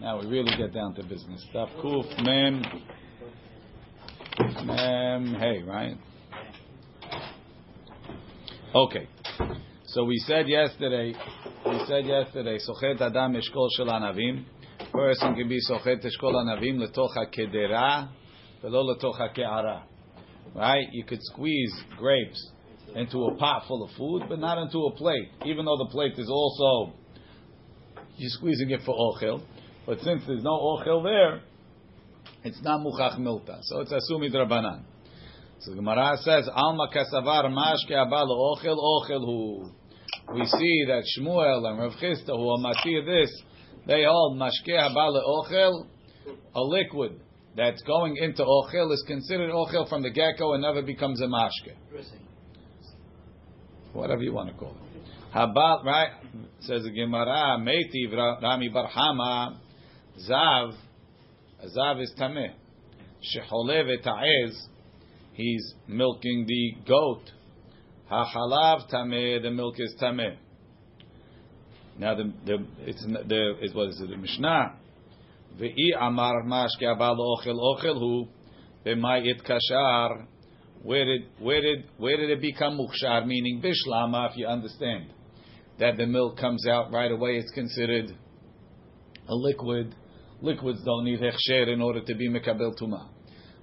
Now we really get down to business. Daf Kuf Mem Mem Hey, right? Okay. So we said yesterday, we said yesterday, Sochet Adam Eshkol Shel Anavim. Person can be Sochet Eshkol Anavim letoch HaKedera, velo letoch HaKe'ara. Right? You could squeeze grapes into a pot full of food, but not into a plate. Even though the plate is also you're squeezing it for ochel, but since there's no ochel there, it's not muchach milta. So it's asumid rabbanan. So the Gemara says, Alma kasavar mashke abal ochel ochel hu. We see that Shmuel and Rav Chisda, who are matir this, they hold mashke abal ochel, a liquid that's going into ochel is considered ochel from the gecko and never becomes a mashke whatever you want to call it. Habal, right? Says the Gemara, Meiti Rami Barhama, Zav, Zav is Tameh. Shehole v'ta'ez, he's milking the goat. Hachalav Tameh, the milk is Tameh. Now the the it's the it the Mishnah. Ve'i amar mashke abal ochel ochel hu b'mayit kashar where did where did where did it become mukshar? Meaning bishlama, if you understand that the milk comes out right away, it's considered a liquid. Liquids don't need hechsher in order to be mekabel tuma.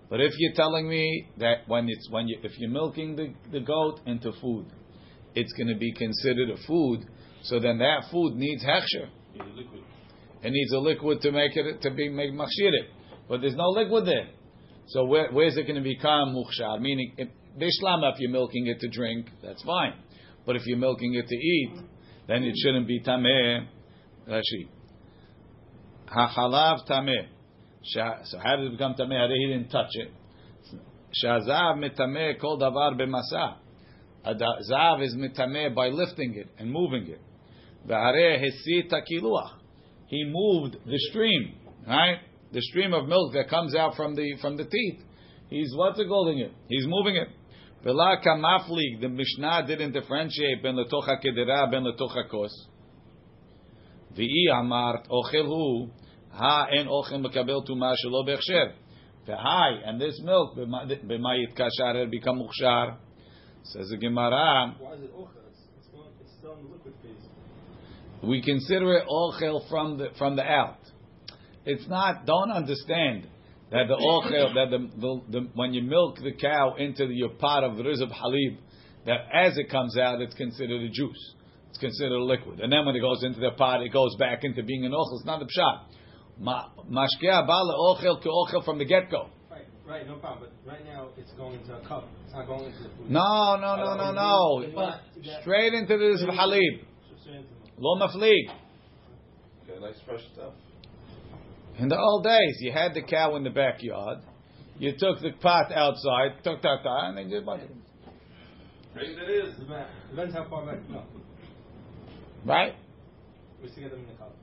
But if you're telling me that when it's when you if you're milking the, the goat into food, it's going to be considered a food, so then that food needs hechsher. It needs a liquid to make it to be make machshir But there's no liquid there. So where, where's it going to become mukhshar? Meaning, bishlama, if you're milking it to drink, that's fine. But if you're milking it to eat, then it shouldn't be tameh. Rashi. Hachalav tameh. So how did it become tameh? He didn't touch it. Shazav mitameh kol davar b'masa. Zav is mitameh by lifting it and moving it. V'hareh hesi takiluach. He moved the stream, right? the stream of milk that comes out from the from the teeth. He's what's it calling it? He's moving it. Vela kamaflig. The Mishnah didn't differentiate ben letocha kedera ben letocha kos. V'i amart ochelhu ha en ochel mekabel tuma shelo bechsher. V'hai and this milk b'mayit kashar become muchshar. Says the Gemara. Why is it ochel? It's still in the liquid phase. We consider it ochel from the from the out. It's not. Don't understand that the ochel that the, the, the, when you milk the cow into the, your pot of rizab halib, that as it comes out, it's considered a juice. It's considered a liquid, and then when it goes into the pot, it goes back into being an ochel. It's not a pshat. Mashkea bala ochel ke ochel from the get go. Right, right, no problem. But right now, it's going into a cup. It's not going into the food. No, no, no, no, no. Straight into the rizab halib. Lo maflig. Okay, nice fresh stuff. In the old days, you had the cow in the backyard. You took the pot outside, took that, and they just Great it is. Depends how far back. No. Right? We used get them in the cup.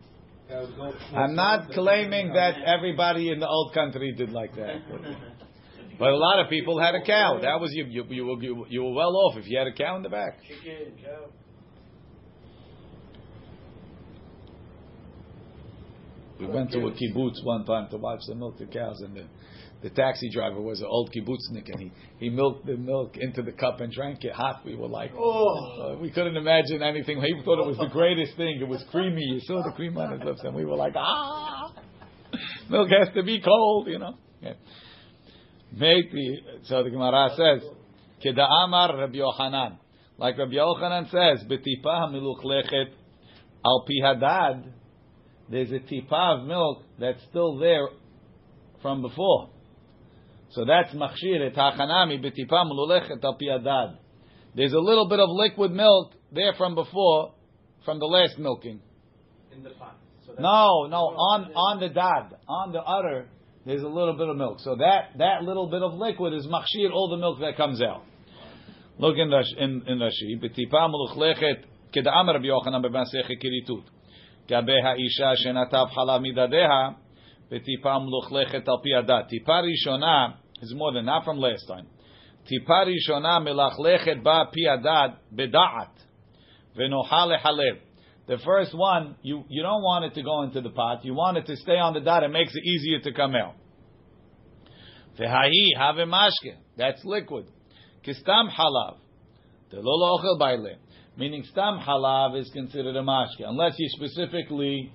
Guy would go- I'm not claiming that everybody in the old country did like that. But a lot of people had a cow. That was you. You, you, were, you, you were well off if you had a cow in the back. Chicken, cow. We went to a kibbutz one time to watch them milk the cows, and the, the taxi driver was an old kibbutznik, and he, he milked the milk into the cup and drank it hot. We were like, oh, we couldn't imagine anything. He thought it was the greatest thing. It was creamy. You saw the cream on his lips, and we were like, ah, milk has to be cold, you know. Yeah. Maybe so the Gemara says, Keda Amar Rabbi Yochanan, like Rabbi Yochanan says, Betipa miluchlechet al pi hadad there's a tipa of milk that's still there from before. So that's machshir et hachanami betipa mululechet al piadad. There's a little bit of liquid milk there from before, from the last milking. In the pot. So No, no, on on the dad, on the udder, there's a little bit of milk. So that that little bit of liquid is machshir all the milk that comes out. Look in Rashi, in, in Rashi, betipa muluchlechet keda'amar Rabbi Yochanan b'masechet kiritut. גבי האישה שנטף חלב מדדיה, וטיפה מלוכלכת על פי הדת. טיפה ראשונה, is more than not from last time. טיפה ראשונה מלכלכת בה פי הדת בדעת, ונוחה לחלב. The first one, you, you don't want it to go into the pot. You want it to stay on the dot. It makes it easier to come out. Vehahi have mashke. That's liquid. Kistam halav. The lo ochel baile. Meaning stam halav is considered a mashke unless you specifically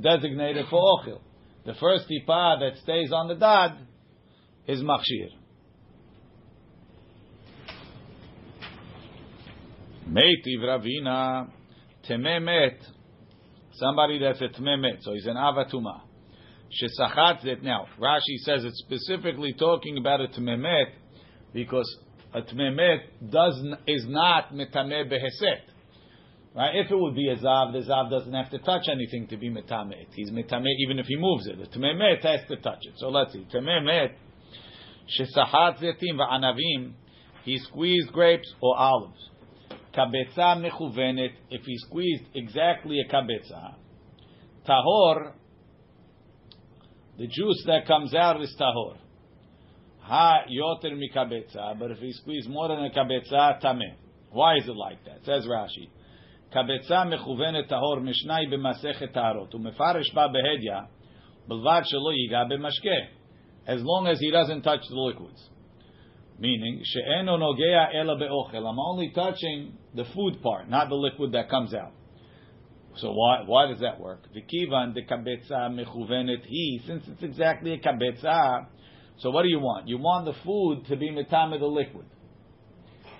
designate it for ochel. The first tipa that stays on the dad is machshir. Meitiv Ravina Tememet. Somebody that's a Tememet, so he's an Avatuma. Shesachatz it. Now, Rashi says it's specifically talking about a Tememet because a Tememet does is not Metameh Beheset. Right? If it would be a Zav, the Zav doesn't have to touch anything to be Metamet. He's Metamet even if he moves it. The Tememet has to touch it. So let's see. Tememet Shesachat Zetim Va'anavim he squeezed grapes or olives. Kabetza mechuvenet, if he squeezed exactly a kabetza, tahor, the juice that comes out is tahor. Ha yoter mikabetza, but if he squeezed more than a kabetza, tameh. Why is it like that? Says Rashi. kabetza מכוונת tahor משנאי במסכת טהרות, ומפרש בה בהדיא, בלבד שלא ייגע במשקה, as long as he doesn't touch the liquids. Meaning, she'eno nogea ela be'ochel. I'm only touching the food part, not the liquid that comes out. So why why does that work? V'kivan de kabetza mechuvenet he. Since it's exactly a kabetza, so what do you want? You want the food to be mitame the liquid.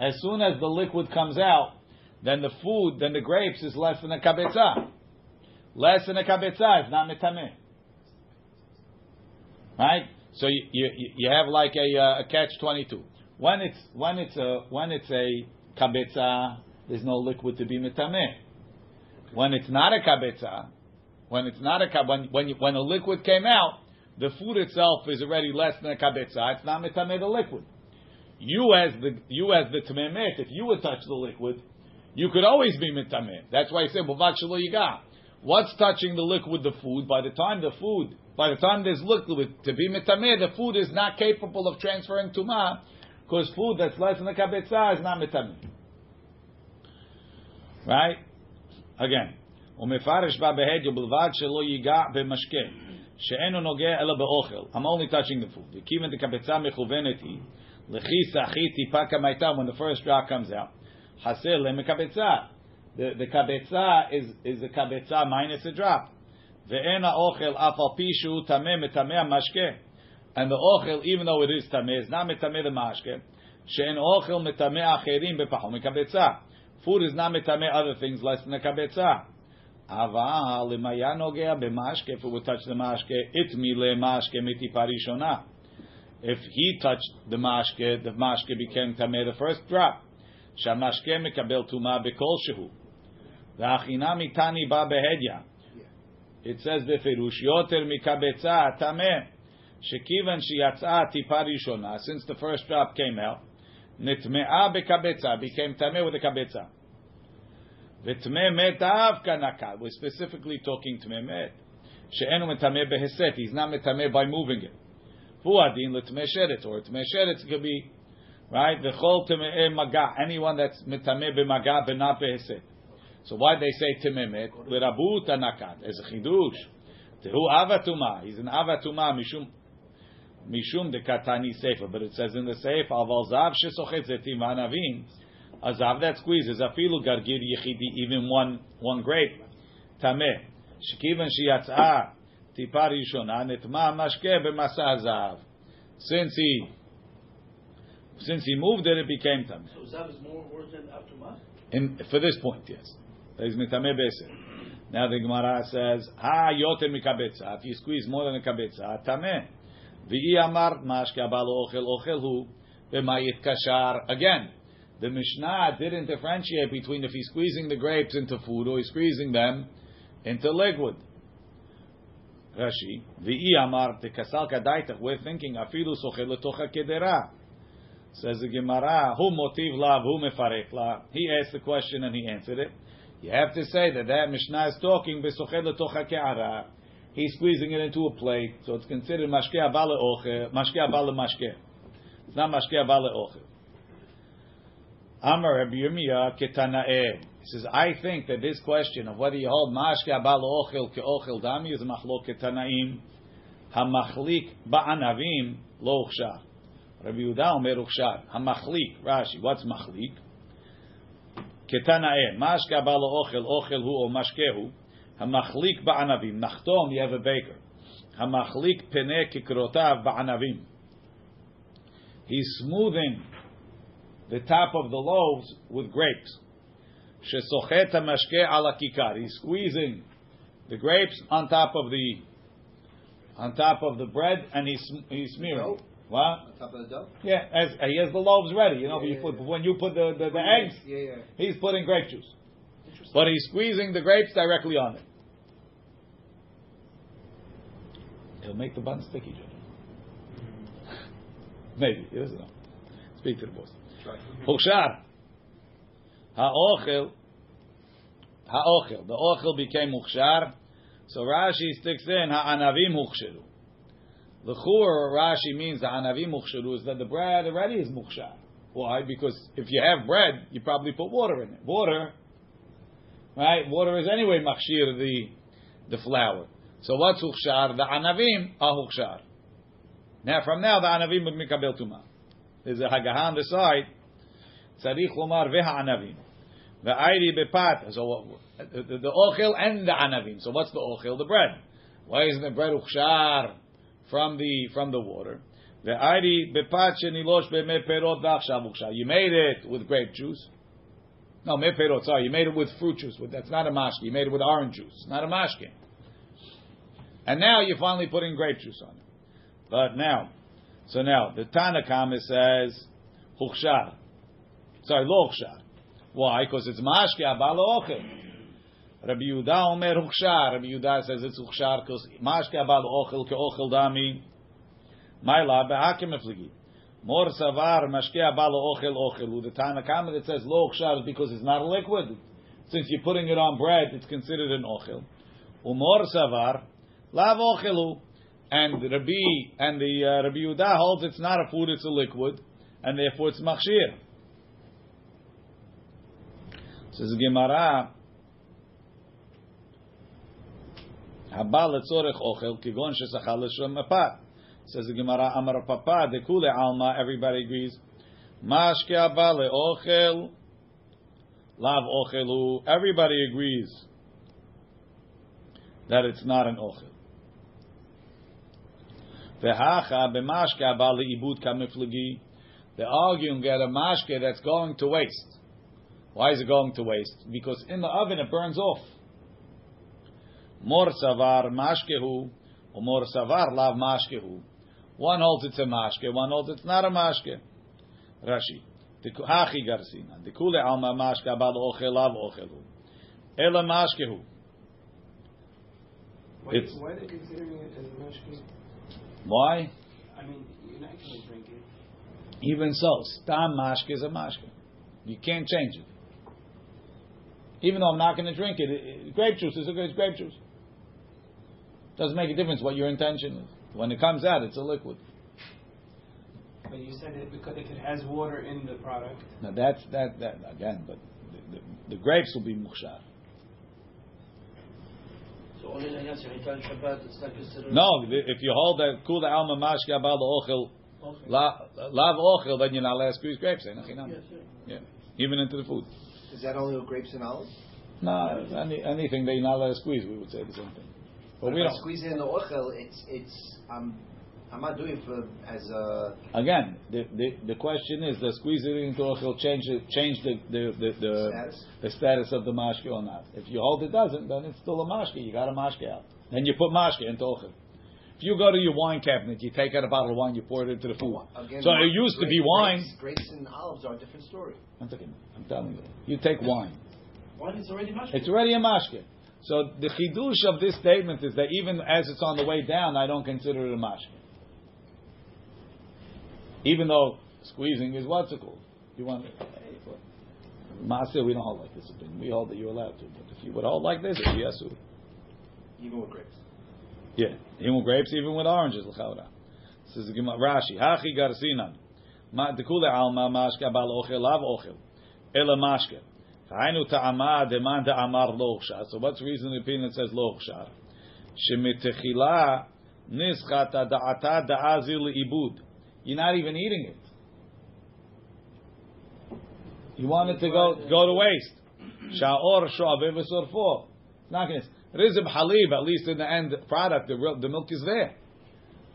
As soon as the liquid comes out, then the food, then the grapes is less than a kabetza. Less than a kabetza is not mitame. Right? So you, you, you have like a, uh, a catch twenty two. When it's when it's a when it's a kabetza, there's no liquid to be mitameh. When it's not a kabetza, when it's not a when when you, when a liquid came out, the food itself is already less than a kabetza. It's not mitameh the liquid. You as the you as the tamemet, if you would touch the liquid, you could always be mitameh. That's why I said b'vat yiga. What's touching the liquid, the food? By the time the food, by the time there's liquid to be mitameh, the food is not capable of transferring tuma because food that's less than a kabetza is not mitameh. Right? Again. ומפרש בה בהדיא בלבד שלא ייגע במשקה, שאינו נוגע אלא באוכל. I'm only touching the food. וכיוון דקבצה מכוונת היא, לכי סחי טיפה כמייתה, when the first drop comes out, חסר למקבצה. The, the kabetza is, is a kabetza minus a drop. ואין האוכל אף על פי שהוא טמא מטמא המשקה. And the ochel, even though it is tameh, is not metameh the mashke. She'en ochel metameh acherim bepachol mekabetza. Food is not metameh other things less than a kabetza. B'mashke. If it would touch the mashke, it mile mashke miti parishona. If he touched the mashke, the mashke became tameh the first drop. Shamashke mekabel tuma bekol shehu. V'achina mitani ba behedya. It says beferush yoter mikabetza tameh. Shekivan rishona. Since the first drop came out, nitme'a bekabetza became tameh with a kabetza. We're specifically talking tmeh met. She'enu metameh beheset. He's not metameh by moving it. Hu adin l'tmeh sheretz or tmeh sheretz could be right. V'chol tmeh maga. Anyone that's metameh b'maga not beheset. So why they say tememet? L'rabu tanakat as a chidush. Tehu avatuma. He's an avatuma mishum mishum de katani sefer. But it says in the sefer aval zav shesochet zetim v'anavim. A zav that squeezes afilu gargir yichidi even one one grape tameh. Shekivan shiyatzah tipa rishona netma mashke b'masa zav. Since he since he moved it, it became tameh. So Zav is more worse than? In, for this point, yes. There's mitameh beser. Now the Gemara says, "Ha yoter mikabetza." If you squeeze more than a kabetza, tameh. V'i amar mashke abalo ochel ochel hu b'mayit kashar. Again, the Mishnah didn't differentiate between if he's squeezing the grapes into food or he's squeezing them into liquid. Rashi, v'i amar tekasal kadaitach. We're thinking afilu sochel letocha kedera. Says the Gemara, who motiv lav, who mefarek. He asked the question and he answered it. You have to say that that Mishnah is talking besochel letocha ke'ara. He's squeezing it into a plate, so it's considered mashke abale oche, mashke abale mashke. It's not mashke abale oche. Amar Rabbi ketanae. He says, I think that this question of whether you hold mashke abal ochel ke ochel dami is a machloket tanaim. Hamachlik ba'anavim lo uchshar. Rabbi Yehuda omer uchshar. Hamachlik, Rashi, what's machlik? Ketanae, mashke abal ochel, ochel hu or mashkehu. Hamachlik ba'anavim. Nachtom, you have a baker. Hamachlik pene kikrotav ba'anavim. He's smoothing the top of the loaves with grapes. Shesochet mashke ala kikar. He's squeezing the grapes on top of the on top of the bread, and he's he's smearing. What? On top of the dough? Yeah, as he has the loaves ready. You know, Yeah, you yeah, put, yeah. when you put the, the, the eggs, Yeah, yeah. he's putting grape juice, but he's squeezing the grapes directly on it. It'll make the bun sticky, Jojo. Mm-hmm. Maybe he doesn't know. Speak to the boss. Hukshar. Ha'ochel. Ha'ochel. The ochel became hukshar. So Rashi sticks in ha'anavim huksheru. The chur Rashi means the anavim huksheru is that the bread already is mukshar. Why? Because if you have bread, you probably put water in it. Water, right? Water is anyway machshir the the flour. So what's hukshar? The anavim are hukshar. Now from now the anavim would mikabel tumah. There's a hagaha on the side. Tzarich lomar. The airi bepat. So the, the, the ochel and the anavim. So what's the ochel? The bread. Why isn't the bread uchshar from the from the water? The airi bepat shenilosh be'me perot v'achshav. You made it with grape juice. No, me perot. Sorry, you made it with fruit juice. That's not a mashke. You made it with orange juice. Not a mashke. And now you're finally putting grape juice on it. But now, so now the Tanakama says uchshar. Sorry, lo uchshar. Why? Because it's mashke abal ochel. Rabbi Yehuda omer uchshar. Rabbi Yehuda says it's uchshar because mashke abal ochel ke ochel dami. Maila behakim efligi. Mor savar mashke abal ochel ochel. The Tanakama that says lo is because it's not a liquid. Since you're putting it on bread, it's considered an ochel. Umor savar lav ochelu. And Rabbi and the uh, Rabbi Yehuda holds it's not a food, it's a liquid, and therefore it's machshir. Says the Gemara, Haba letzorech ochel kigon shesachal l'shem mapat. Says the Gemara, Amar Papa dekule alma. Everybody agrees. Mashke haba leochel lav ochelu. Everybody agrees that it's not an ochel. Vehacha b'mashke haba leibud kamiflagi. They're arguing that a mashke that's going to waste. Why is it going to waste? Because in the oven it burns off. Mor savar mashkehu, or mor savar lav mashkehu. One holds it's a mashke, one holds it's not a mashke. Rashi. Hachi garsina. Dikule alma mashke abad ochel lav ochelu. Ela mashkehu. Why, It's- why are they considering it as a mashke? Why? I mean, you're not going to drink it. Even so, stam mashke is a mashke. You can't change it. Even though I'm not going to drink it, it, it- grape juice is a good grape juice. Doesn't make a difference what your intention is. When it comes out, it's a liquid. But you said it because if it has water in the product. Now that's that that again, but the, the, the grapes will be mukhshar. So only in Yasser Hitan Shabbat, it's not considered. No, if you hold that kula alma mashke abal ochel Okay. lav ochel, then you're not allowed to squeeze grapes. Nachinam. Yes, yeah. Yeah, even into the food. Is that only with grapes and olives? No, any, anything that you're not allowed to squeeze, we would say the same thing. But if we I don't. squeeze it in the ochel, it's it's I'm I'm not doing it for as a Again, the, the, the question is, does squeezing it into ochel change the change the the the, the, status. the status of the mashke or not? If you hold it doesn't, then it's still a mashke. You got a mashke out. Then you put mashke into ochel. If you go to your wine cabinet, you take out a bottle of wine, you pour it into the food. Again, so it used to be wine. Grapes, grapes and olives are a different story. I'm, thinking, I'm telling you, you take wine. Wine is already much. It's already a mashke. So the chidush of this statement is that even as it's on the way down, I don't consider it a mashke. Even though squeezing is what's it called? You want? Maaseh, we don't hold like this opinion. We hold that you're allowed to. But if you would hold like this, it's yes. Even with grapes. Yeah, even with grapes, even with oranges. L'chaura. This is Rashi. Hachi garsinan. Ma dekule alma mashke bal ochel lav ochel. Ela mashke. Hainu ta'ama demand amar lo uchshar. So what's the reason the opinion says lo uchshar? Shemitechila nischata da'ata da'azil ibud. You're not even eating it. You want it to go go to waste. Sha'or sho'aviv v'sorfo. It's not going to. Rizib halib, at least in the end product, the, real- the milk is there.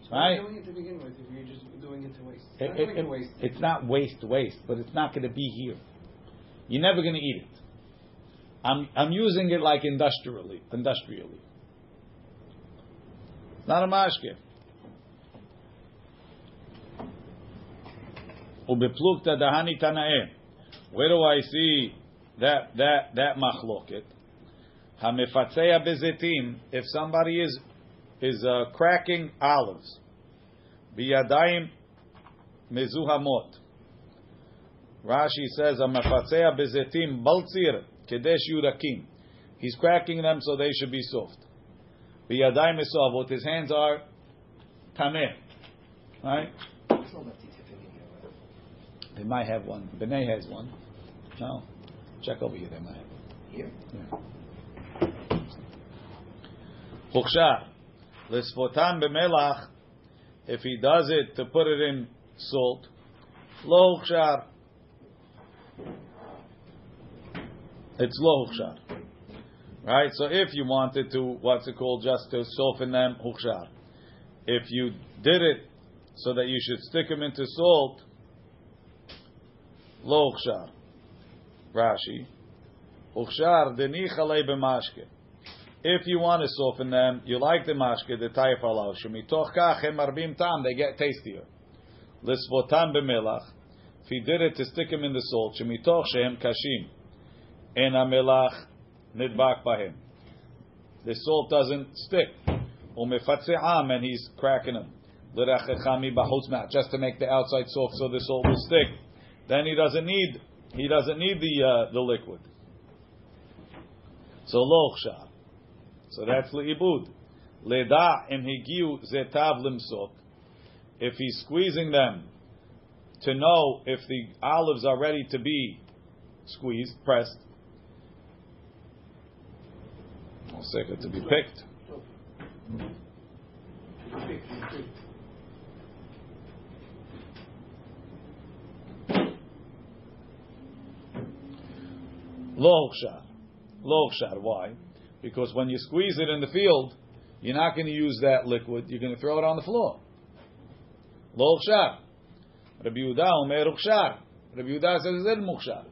So Right. Doing it to begin with if you're just doing it to waste? It's It- not it- to it- waste. it's not waste, waste, but it's not going to be here. You're never going to eat it. I'm I'm using it like industrially, industrially. It's not a mashke. Dahani tanae. Where do I see that that that machloket? Hamefatzeya bezetim. If somebody is is uh, cracking olives, biyadayim mezuhamot. Rashi says, "Amafatzea bezetim baltzir kedesh yurakim." He's cracking them so they should be soft. Biyadayim mesavot. His hands are tameh. Right? It's not that detailed in here. They might have one. Bnei has one. No. Check over here. They might have. Here? Huksha. Lisfotam b'melach. If he does it to put it in salt, lo hukshar. It's lo hukshar. Right? So if you wanted to, what's it called, just to soften them, hukshar. If you did it so that you should stick them into salt, lo hukshar. Rashi. Hukshar denichale b'mashke. If you want to soften them, you like the mashke, the taif alav. Shemitoch kach hem marbim tam, they get tastier. Lisvotam b'melach. If he did it to stick them in the salt, shemitoch shehem kashim. En melach nidbak bahem. The salt doesn't stick. Umefatze'am, and he's cracking them. B'chutz ma'at, just to make the outside soft so the salt will stick. Then he doesn't need, he doesn't need the, uh, the liquid. So lo chshar. So that's leibud. Leda im higiu zetav limsok. If he's squeezing them to know if the olives are ready to be squeezed, pressed, or second to be picked. Lo chshar. Lo chshar. Why? Because when you squeeze it in the field, you're not going to use that liquid. You're going to throw it on the floor. Lo chshar. Rabbi Yehuda omer chshar. Rabbi Yehuda says it's mukhshar.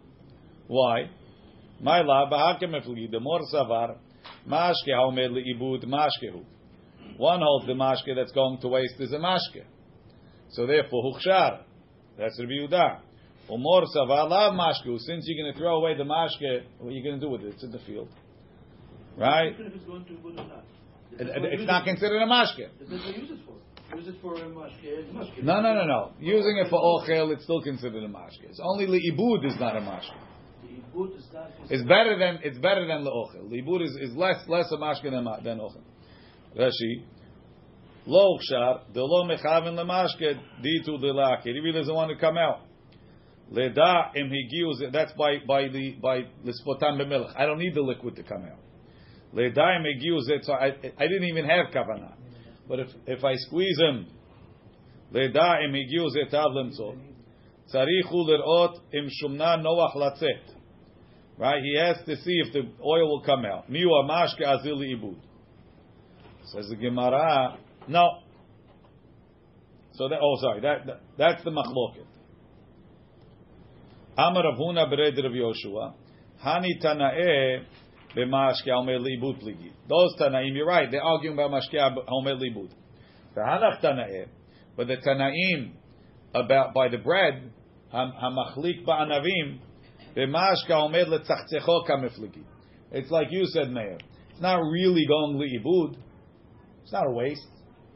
Why? My la b'hakem efli the more savar mashke haomer leibud mashkehu. One holds the mashke that's going to waste is a mashke. So therefore hukhshar. That's Rabbi Yehuda. Umor savar lav mashkehu. Since you're going to throw away the mashke, what are you going to do with it? It's in the field. Right? Even if it's going to good or not. It- it- It's not considered a mashke. Depends what use it for. Use it for a mashke. mashke. No, no, no, no. Using it for ochel, it's still considered a mashke. It's only leibud is not a mashke. Ibut is not. It's better than it's better than leochel. Leibud is, is less less a mashke than, than ochel. Rashi. Lo chshar, de lo mechavin lemashke, ditu de lake. He really doesn't want to come out. Leda higiu, that's by by the by lispotam b'melech. I don't need the liquid to come out. Leda zet, so I, I didn't even have kavanah. But if if I squeeze him, leda im higiu zetav lemtzot. Tzarichu lerot im shumna noach latzet. Right? He has to see if the oil will come out. Miu amashke azili ibud. Says the Gemara. No. So that. Oh, sorry. That, that that's the machloket. Amar Rav Huna bered Rav Yoshua. Hani tanae b'mashke omer libud pligi. Those tanaim, you're right. They're arguing about mashke omer libud. The hanach tanae, but the tanaim about by the bread ham- hamachlik ba'anavim b'mashke omer letzachzecho kamefligi. It's like you said, Meir. It's not really going liibud. It's not a waste.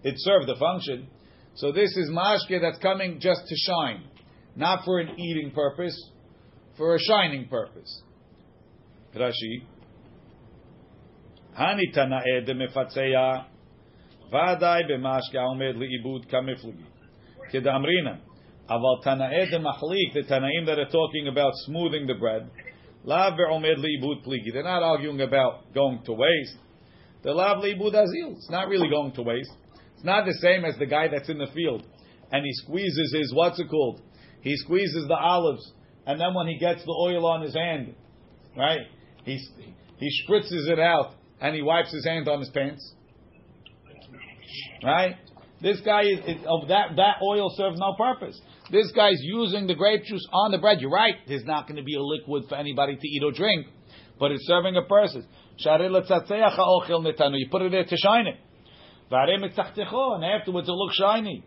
It served the function. So this is mashke that's coming just to shine, not for an eating purpose, for a shining purpose. Rashi. Hani tana'e de mefatzeya vadai b'mashke haomed liibud kamifligi. Kedamrina. Aval tana'e de machlik, the tanaim that are talking about smoothing the bread, Lav ve'omed liibud pligi. They're not arguing about going to waste. The lav liibud azil. It's not really going to waste. It's not the same as the guy that's in the field and he squeezes his what's it called? He squeezes the olives, and then when he gets the oil on his hand, right? He he spritzes it out and he wipes his hand on his pants. Right? This guy is, is of that that oil serves no purpose. This guy's using the grape juice on the bread. You're right. There's not going to be a liquid for anybody to eat or drink, but it's serving a purpose. You put it there to shine it. And afterwards it looks shiny.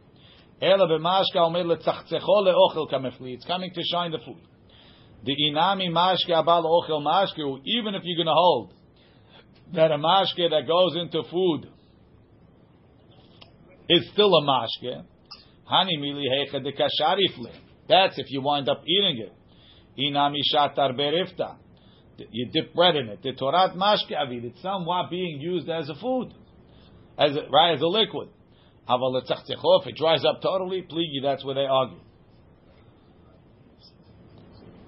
It's coming to shine the food. The inami mashke abal ochel mashke. Even if you're going to hold that a mashke that goes into food is still a mashke. Hani mili hecha de kasharifle. That's if you wind up eating it. Inami shatar berifta. You dip bread in it. The torat mashke. It's somewhat being used as a food, as a, right as a liquid. If it dries up totally, pligi. That's where they argue.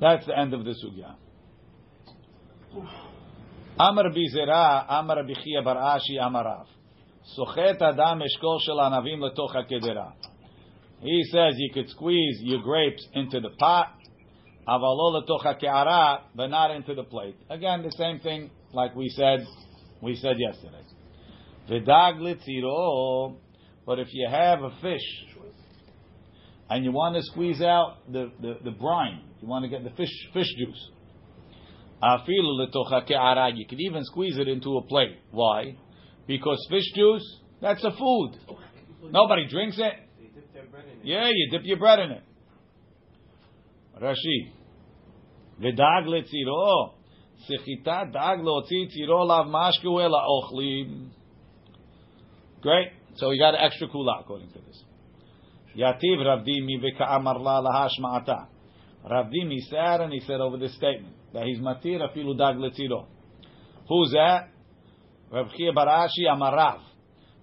That's the end of the sugya. Amar bizera, Amar bichia Amarav. Sochet adam eshkol shel anavim. He says you could squeeze your grapes into the pot, avalo but not into the plate. Again, the same thing like we said, we said yesterday. V'dag but if you have a fish and you want to squeeze out the, the, the brine, you want to get the fish fish juice. You can even squeeze it into a plate. Why? Because fish juice, that's a food. Nobody drinks it. Yeah, you dip your bread in it. Rashi. V'dag letziro. Sechita dag leotzi tziro lav mashku ela ochlim. Great. So he got an extra kula according to this. Yativ Ravdimi v'ka'amar la lahashma'ata. Ravdimi said and he said over this statement that he's matir afilu dag letziro. Who's that? Rav Chia Barashi Amarav.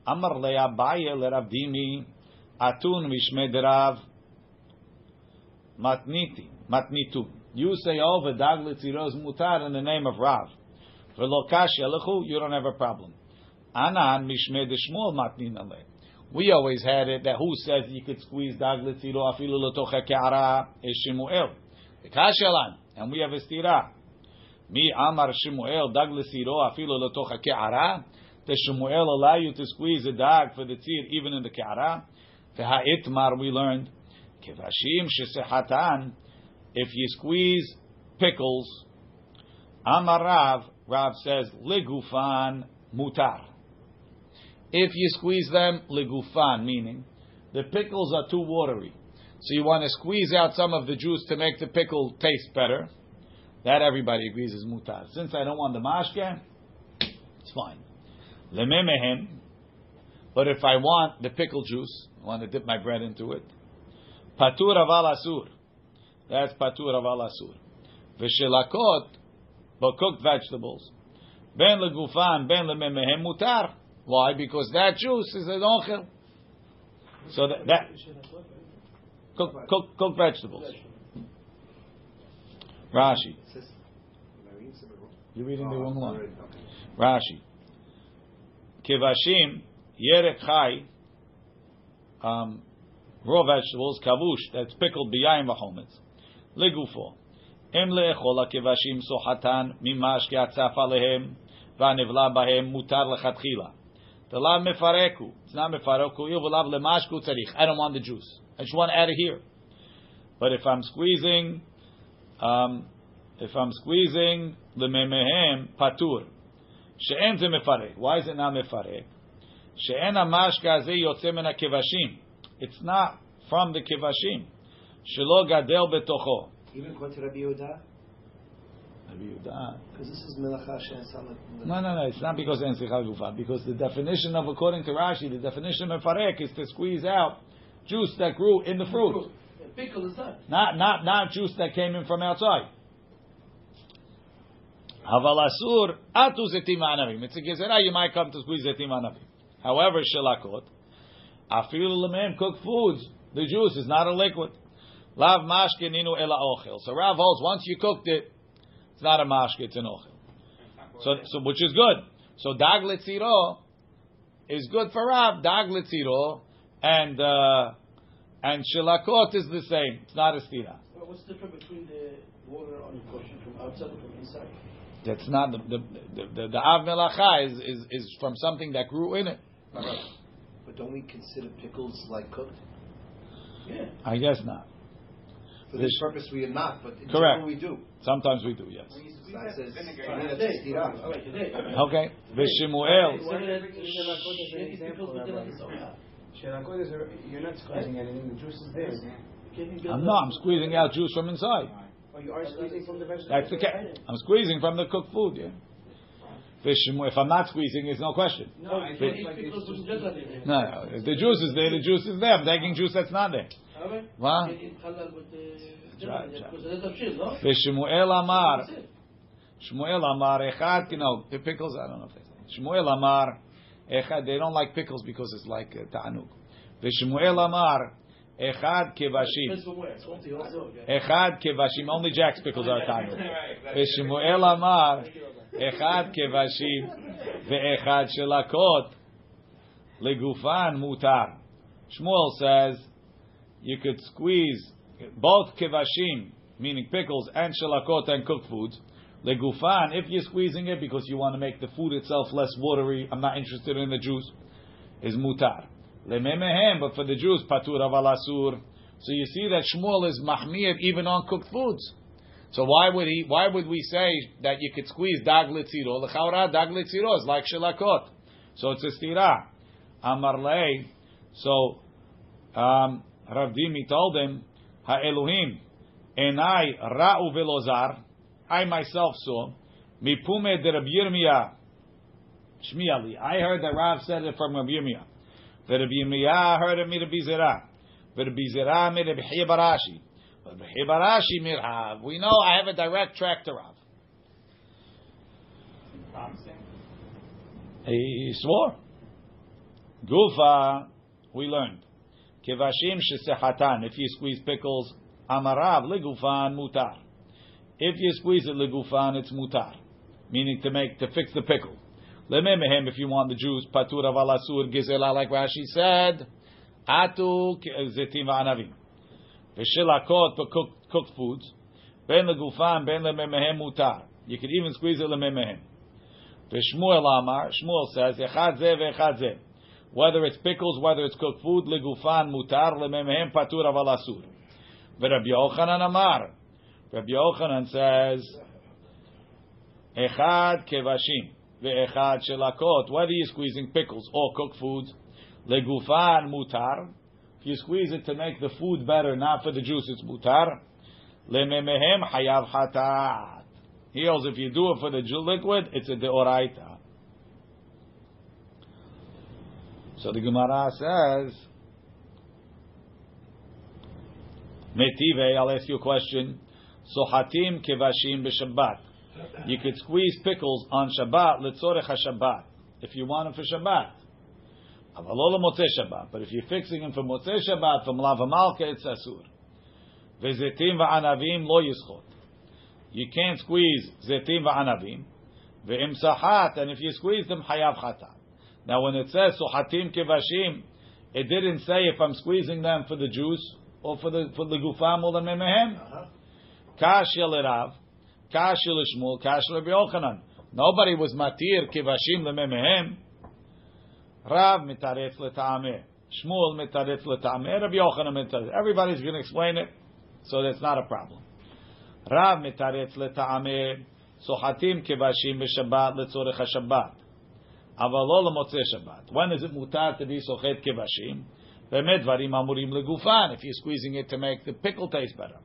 Amar le'abaye le'Ravdimi atun mishmed Rav matniti matnitu. You say over oh, dag letziro is mutar in the name of Rav. V'lo lechu, you don't have a problem. Anan matnin We always had it that who says you could squeeze dag letziro afilu letocha ke'ara is. Kashalan, and we have a stira. Mi amar Shmuel dag letziro afilu letocha ke'ara. Does Shmuel allow you to squeeze a dag for the tzir even in the ke'ara? Ve'ha'itmar we learned kevashim shesehatan. If you squeeze pickles, Amar Rav, Rav says ligufan mutar if you squeeze them legufan, meaning the pickles are too watery. So you want to squeeze out some of the juice to make the pickle taste better. That everybody agrees is mutar. Since I don't want the mashke, it's fine. Lememehem. But if I want the pickle juice, I want to dip my bread into it. Patur aval asur. That's patur aval asur. V'shelakot, but cooked vegetables. Ben legufan, ben lememehem mutar. Why? Because that juice is an ochel. So that, that cook, cook, cook vegetables. Rashi. You're reading the wrong line. Rashi. Kivashim yerek chai. Um, raw vegetables kavush that's pickled biyayim v'chometz legufo. Leechol kivashim sohatan mimash ke'atzaf alehem v'anevla bahem mutar lechatchila. The lav mefareku. It's not mefareku. You lav lemashku tzarich. I don't want the juice. I just want to add it here. But if I'm squeezing, um, if I'm squeezing the memehem patur, she'en ze mefarek. Why is it not mefarek? She'en amashka ze yotze min kevashim. It's not from the kevashim. Shelo gadel betocho. Even according to Rabbi Yehuda. Because this is melacha No, no, no. It's not because en gufa. Because the definition of according to Rashi, the definition of farek is to squeeze out juice that grew in the fruit. Pickle is that. Not, not, not juice that came in from outside. Haval asur atu zetim anavim. It's a gezerah. You might come to squeeze zetim anavim. However, shelakot afilu lemem cooked foods. The juice is not a liquid. Lav mashke ninu ela ochel. So Rav holds once you cooked it It's not a mashke, it's an ochel. So, so which is good. So dag letziro is good for Rav. Dag letziro and uh, and shilakot is the same. It's not a stira. Well, What's the difference between the water on the kosher from outside and from inside? That's not the the the, the, the av melacha is, is is from something that grew in it. But don't we consider pickles like cooked? Yeah. I guess not. For this This- purpose, we are not, but in Correct. general, we do. Sometimes we do. Yes. You that that says vinegar, yeah, you that's have to- stira. All right, today. Okay. V'shimuel. Why did I- Shitty pickles with the lettuce, yeah. Shilakot is a- you're not squeezing anything. The juice is there. Can you get I'm the- not. I'm squeezing out juice from inside. Oh, you are squeezing from the vegetable. That's the case. I'm squeezing from the cooked food. Yeah. If I'm not squeezing, it's no question. No, I think can't like it's just just. No, no. If the juice is there, the juice is there. I'm taking juice that's not there. All right? What? You can eat halal with the- right, just like right. that, because there's a shit, no? V'shimuel amar. Shmuel Amar Echad, you the pickles, I don't know if they Shmuel Amar Echad, they don't like pickles because it's like uh, ta'anug. The Shmuel Amar Echad Kevashim. Depends from where. Salty also, yeah. Echad Kevashim, only Jack's pickles are ta'anug. The Shmuel Amar Echad Kevashim Ve'echad Shelakot Legufan Mutar. Shmuel says you could squeeze both Kevashim, meaning pickles, and shalakot and cooked foods. Legufan, if you're squeezing it because you want to make the food itself less watery, I'm not interested in the juice, is mutar. Lememehem, but for the juice, patur avalasur. So you see that Shmuel is mahmir even on cooked foods. So why would he? Why would we say that you could squeeze dag litziro? Lechaura dag is like shelakot. So it's a stira. Amar lei. So um, Rav Dimi told him, Ha Elohim, enai ra'u velozar. I myself saw mipume de Rabbi Yirmiyah. Shmiali. I heard that Rav said it from Rabbi Yirmiyah. Rabbi Yirmiyah heard it Rabbi Zerah made Rabbi Chiya Barashi. Rabbi Barashi mir Rav. We know I have a direct track to Rav. He swore. Gufa, we learned. Shesehatan. If you squeeze pickles, amarav legufan mutar. If you squeeze it legufan, it's mutar, meaning to make to fix the pickle. Lememehem, if you want the juice, patur avalasur gizela, like Rashi said, atu zetim va'anavim. V'shilakot for cooked cooked foods. Ben legufan, ben lememehem mutar. You could even squeeze it lememehem. V'shmuel amar, Shmuel says, echad zeh ve'echad zeh. Whether it's pickles, whether it's cooked food, legufan mutar lememehem patur avalasur. V'Rabbi Yochanan amar. Rabbi Yochanan says, Echad kevashim ve'echad shelakot. Whether you're squeezing pickles or cooked foods, legufan mutar. If you squeeze it to make the food better, not for the juice, it's mutar. Lememehem hayav hatat. He holds if you do it for the liquid, it's a deoraita. So the Gemara says, Metive, I'll ask you a question. Sohatim kevashim b'Shabbat. You could squeeze pickles on Shabbat, letzorech Shabbat, if you want them for Shabbat. Shabbat. But if you're fixing them for motzei Shabbat, from lava malka, it's asur. Vezetim va'anavim lo yischot. You can't squeeze zetim va'anavim. Ve'im sahat, and if you squeeze them, hayav chata. Now when it says sohatim kevashim, it didn't say if I'm squeezing them for the juice or for the for the gufam or the memehem. Uh-huh. Kashya l'Rav, Kashya l'Shmuel, Kashya Yochanan. Nobody was matir kivashim lememehem. Rav mitaretz leta'ameh. Shmuel mitaretz leta'ameh. Rabbi Yochanan mitaretz. Everybody's going to explain it, so that's not a problem. Rav mitaretz leta'ameh. Sohatim kivashim b'Shabbat letzorech HaShabbat. אבל לא למוצאי שבת. When is it mutar to be sochet kivashim? באמת דברים אמורים לגופן, if you're squeezing it to make the pickle taste better.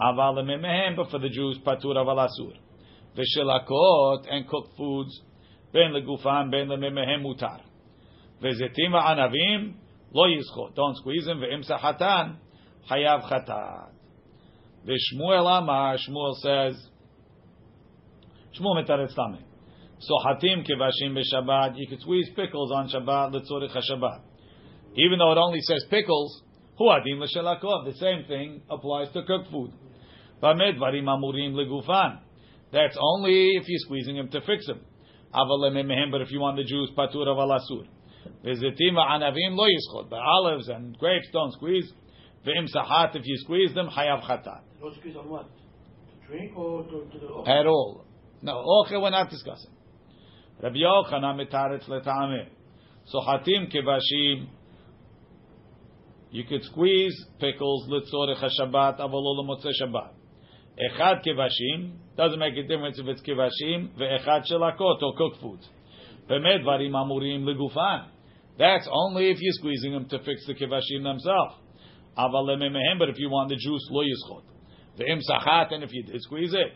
אבל למימיהם, but for the Jews, פטור אבל אסור. ושלקות and cooked foods, בין לגופן, בין למימיהם מותר. וזיתים וענבים, לא יזכות, don't squeeze them, ואם סחתן, חייב חטאת. ושמואל אמר, שמואל says, שמואל מתרץ So hatim kivashim b'Shabbat, you can squeeze pickles on Shabbat litzorich Shabbat, even though it only says pickles. Hu hatim. The same thing applies to cooked food. Bamid varim amurim legufan. That's only if you're squeezing them to fix them. mehem, but if you want the juice, patur avalasur. Vizitim anavim lo yischot. But olives and grapes don't squeeze. V'im sahat, if you squeeze them, hayav chata. Don't squeeze on what? To drink or to, to the... At all. No, Oche. we're not discussing. Rabbi Yochanan mitaretz letame. So hatim kevashim. You could squeeze pickles litzorech Shabbat avalol motzei Shabbat. Echad kevashim doesn't make a difference if it's kevashim ve'echad shelakot or cooked foods. Bemed varim amurim legufan. That's only if you're squeezing them to fix the kevashim themselves. Aval lememehem, but if you want the juice, lo yischot. Ve'im sachat, and if you did squeeze it,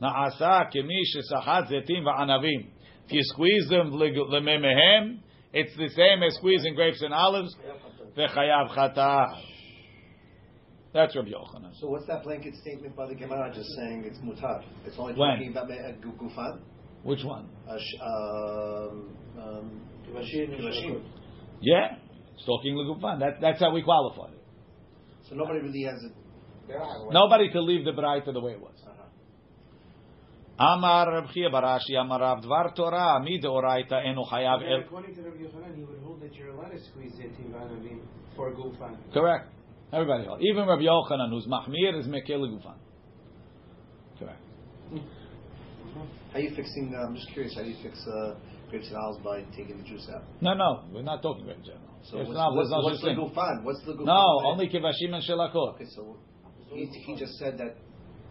na'asa kemi shesachat zetim va'anavim. If you squeeze them lememehem, it's the same as squeezing grapes and olives. Ve'chayav chata. That's Rabbi Yochanan. So what's that blanket statement by the Gemara just saying it's mutar? It's only When? talking about uh, gufan. Which one? Uh, sh- um, um, Kivashim and Yeah, it's talking legufan. That, that's how we qualify it. So nobody really has it. Nobody could leave the Braita the way it was. Amar Reb Chia Barashi Amar Rav Dvar Torah Mi Deoraita Enu Chayav El. according to Rabbi Yochanan, he would hold that you're allowed to squeeze zetim v'anavim for gufan. Correct. Everybody else. Even Rabbi Yochanan, who's Mahmir, is Mekil Legufan. Correct. How you fixing? Uh, I'm just curious. How do you fix uh, grapes and olives by taking the juice out? No, no, we're not talking about general. So It's what's, not- what's, it's not what's just the gufan? What's the gufan? No, only Kivashim and Shelakot. Okay, so he, he just said that.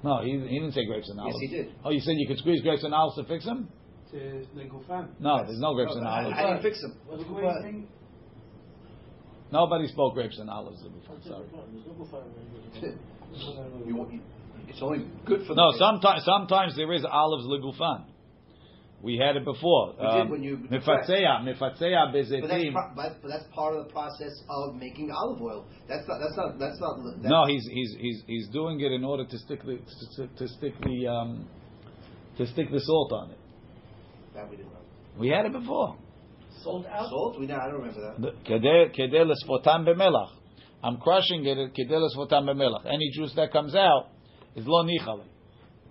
No, he, he didn't say grapes and olives. Yes, olives. he did. Oh, you said you could squeeze grapes and olives to fix them? To the gufan. No, there's no grapes No, and how, olives. how do you fix them? What's Look what he's. Nobody spoke grapes and olives before. Sorry. There's no gufan. You, it's only good for No, sometimes sometimes there is olives legufan. We had it before. We did when you- Mifatzeya, mifatzeya But that's, pro- but, but that's part of the process of making olive oil. That's not. That's not. That's not. That's, No, he's he's he's he's doing it in order to stick the to, to stick the um, to stick the salt on it. that we didn't know. We had it before. Sold out? Salt? We know. I don't remember that. The- Kedei kedei b'melach. I'm crushing it. at Kedei lesfotam b'melach. Any juice that comes out is lo nichale.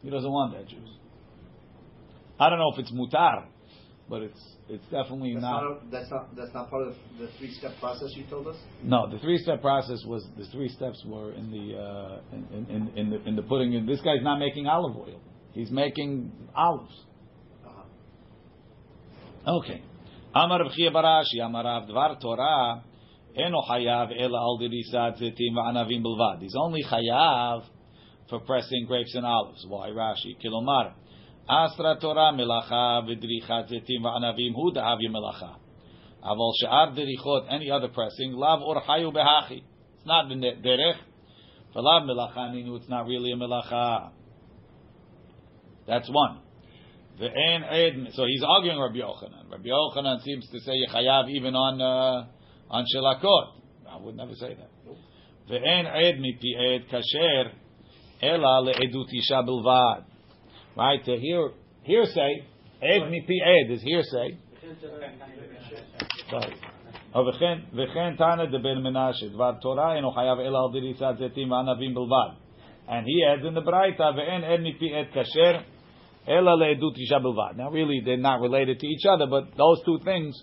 He doesn't want that juice. I don't know if it's mutar, but it's it's definitely That's not. not. a, that's not. That's not part of the, the three-step process you told us. No, the three step process was the three steps were in the uh, in, in, in the in the putting in. This guy's not making olive oil; he's making olives. Uh-huh. Okay. Amar Rav Chia Barashi, Amar Rav Dvar Torah, Eno Chayav Ela Al Dirisat Zetim Va'anavim Bilvad. He's only Chayav for pressing grapes and olives. Why Rashi? Kilomar. Astra Torah Melacha V'Dirichat Zetim Va'anavim Hu Da'av Melacha. Aval She'ar Dirichot, any other pressing, Lav Or Chayu Behachi. It's not the. For Lav Melacha, Ninu, it's not really a Melacha. That's one. Ve'en ed. So he's arguing Rabbi Yochanan. Rabbi Yochanan seems to say Yechayav even on uh, on shelakot. I would never say that. Ve'en ed mipi ed kasher ela le'edut isha bilvad. Right? To hear hearsay. Ed mipi ed is hearsay. Sorry. Oh, וכן, וכן תנא דבן מנשה, דבר תורה אינו חייב אלא על דריסת זיתים וענבים בלבד. And he adds in the Braita, ואין עד מפי עד כשר, אלא לעדות אישה בלבד. Now really, they're not related to each other, but those two things,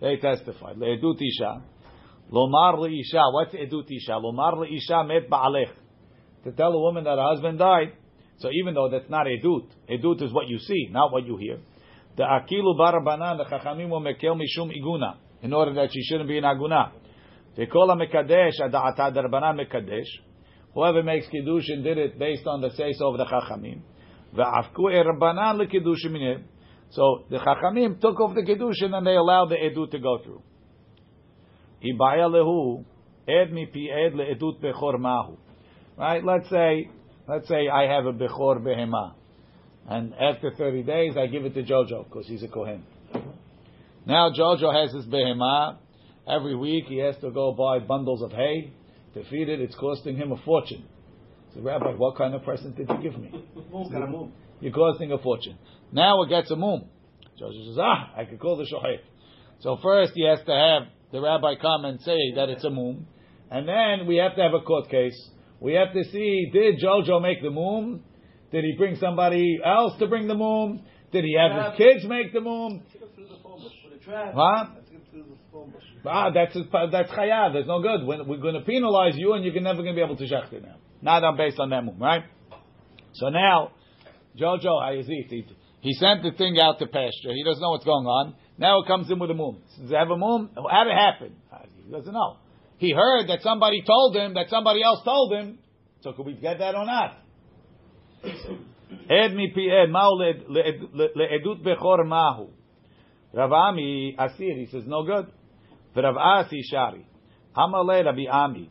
they testified. לעדות אישה, לומר לאישה, what's עדות אישה? לומר לאישה מת בעלך. To tell a woman that her husband died, so even though that's not edut, edut is what you see, not what you hear. The akilu barabanan, the chachamim mekel mishum iguna, in order that she shouldn't be in aguna. The kol mekadesh ada'ata darabanan mekadesh. Whoever makes kiddushin did it based on the say so of the chachamim. Ve'afku erabanan lekiddushin. So the chachamim took off the kiddushin and they allowed the edut to go through. Ibaya lehu ed mipi ed leedut bechor mahu. Right? Let's say, let's say I have a bechor behema. And after 30 days, I give it to Jojo because he's a Kohen. Now Jojo has his behemah. Every week he has to go buy bundles of hay to feed it. It's costing him a fortune. So, Rabbi, what kind of present did you give me? It's got to move. You're costing a fortune. Now it gets a mum. Jojo says, ah, I could call the shohet. So first he has to have the rabbi come and say that it's a mum. And then we have to have a court case. We have to see, did Jojo make the moon? Did he bring somebody else to bring the moon? Did he have his kids make the moon? Took him through the phone bush with a trap. What? I took him through the phone bush. Ah, that's that's chayav. That's no good. We're, we're going to penalize you, and you're never going to be able to shechter now. Not on based on that moon, right? So now, Jojo Hayazit, he, he sent the thing out to pasture. He doesn't know what's going on. Now it comes in with a moon. Does it have a mum? How did it happen? Uh, He doesn't know. He heard that somebody told him that somebody else told him. So could we get that or not? Ed mi pi ed, ma'u le'ed- le'ed- le'edut mahu. Rav Ami asir, no good. V'Rav Asi shari. Amale Rabbi Ami.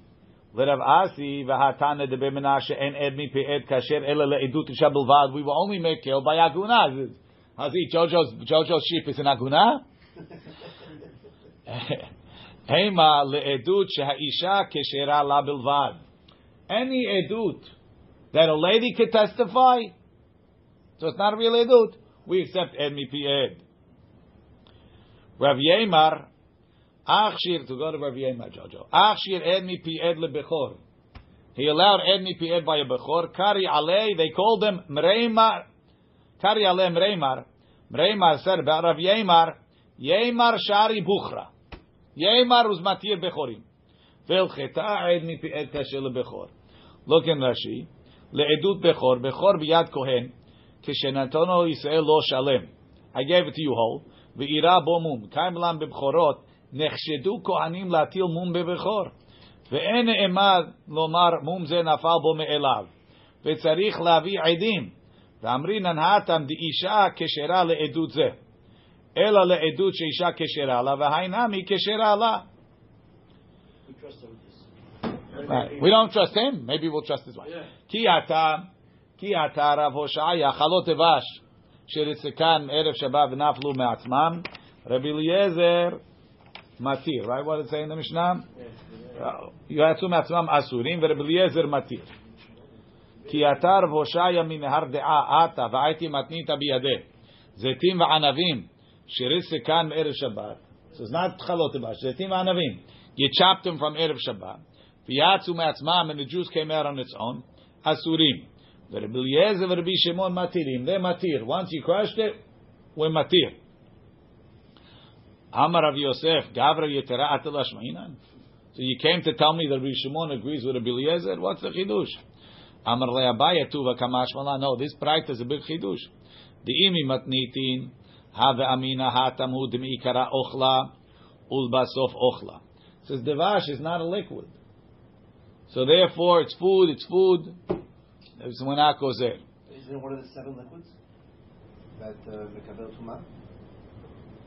V'Rav Asi v'hatane de Menashe en ed mi pi ed kasher ele. We will only make kill by aguna. Hazi, Jojo's, Jojo's sheep is an aguna? Hema le'edut she'ha'isha la bilvad. Any edut that a lady could testify, so it's not a real edut, we accept ed mi pi ed. Rav Yemar, Achshir, to go to Rav Yemar, Jojo. Achshir ed mi pi ed lebechor. He allowed ed mi pi ed by a bechor. Kari alei, they called him Mreimar. Kari alei Mreimar. Mreimar said about Rav Yemar, Yemar shari buchra. Yemar was matir bechorim. Vel cheta ed mi pi ed kasher lebechor. Look in Rashi. Le'edut bechor, bechor biyad kohen. Kishenatono Yisrael lo shalem. I gave it to you whole. ואירה בו מום. קיים להם בבכורות, נחשדו כהנים להטיל מום בבכור. ואין נאמר לומר מום זה נפל בו מאליו. וצריך להביא עדים. ואמרינן האטם דאישה כשרה לעדות זה. אלא לעדות שאישה כשרה לה, והיינמי כשרה לה. We don't trust him, maybe we'll trust his wife. כי אתה, כי אתה רב הושעיה, חלות דבש, שרצקן ערב שבת ונפלו מעצמם, רבי אליעזר מתיר, right? What it say in the Mishnah? יצאו מעצמם אסורים, ורבי אליעזר מתיר. כי אתה רב הושעיה מנהר דעה, אתה והייתי מתנית בידי. זיתים וענבים, Shiris Sekan Erev Shabbat. So it's not Chalot Shabbat. Shiretim Anavim. You chopped them from Erev Shabbat. V'yatzu Me'atzmam, and the juice came out on its own. Asurim. Rabbi Eliezer and Rabbi Shimon Matirim. They Matir. Once you crushed it, we Matir. Amar of Yosef, Gavra Yetera Atel Ashmainan. So you came to tell me that Rabbi Shimon agrees with Rabbi Eliezer? What's the Chidush? Amar Leabaya Tuva Kamash No, this practice is a big Chidush. The Imi Matnitin have amina hatamu demi'ikara ochla, ulbasof ochla. Says devash is not a liquid. So therefore, it's food, it's food. It's not gozer. Isn't it one of the seven liquids that uh, Mekabel Tumah?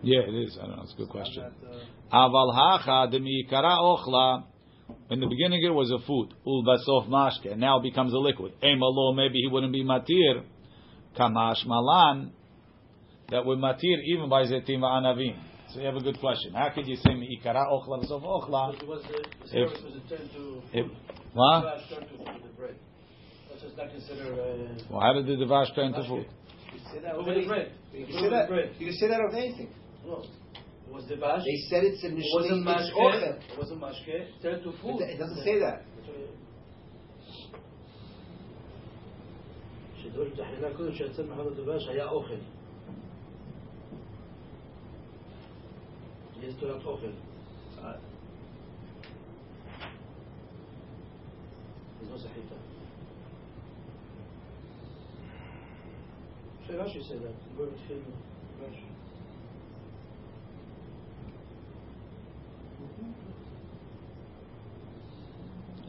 Yeah, it is. I don't know. It's a good question. Uh, Aval hacha demi'ikara ochla. In the beginning, it was a food. Ulbasof mashke. And now it becomes a liquid. Emalo, maybe he wouldn't be matir. Kamash malan That would matir even by zetim anavim. So you have a good question. How could you say mi'ikara ochla v'sof ochla? It was the, the If- service was a turn to If, what? Flash turn to the bread. That's just not considered. Uh, Well, how did the devash turn to food? you can say that With of the anything. bread. You With can say the that. bread. You can say that of anything. no, it was the bash. They said it's It initially wasn't it's mashke. ochel. It wasn't mashke. Turn to food. It, it doesn't say that. שדור תחלילה קודם שיצא מחנות דבש היה אוכל. Jest to jak ochel. There's no Sahih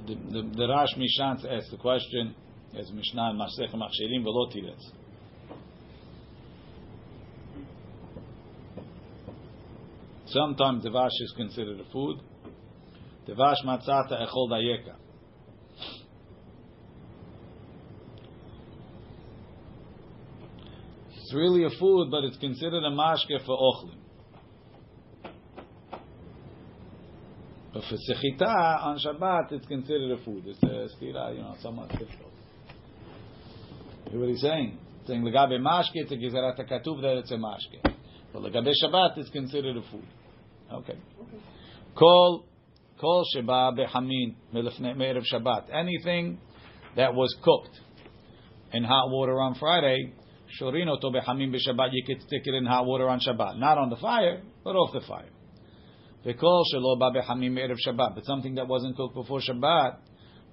The, the, the Rash MiShantz asked the question, as Mishnah in Masech Machshirim Velotiretz. Sometimes the vash is considered a food. The vash matzata echol dayeka. It's really a food, but it's considered a mashke for ochlim. But for sechita on Shabbat, it's considered a food. It's a stira, you know, somewhat difficult. You hear what he's saying? Saying legabe mashke, it's a gezerat katuv that it's a mashke. But legabe Shabbat, it's considered a food. Okay. Kol kol sheba behamin me'erev Shabbat. Anything that was cooked in hot water on Friday, shorin oto bechamim b'Shabbat, you could stick it in hot water on Shabbat. Not on the fire, but off the fire. V'kol shelo ba bechamim erev Shabbat. But something that wasn't cooked before Shabbat,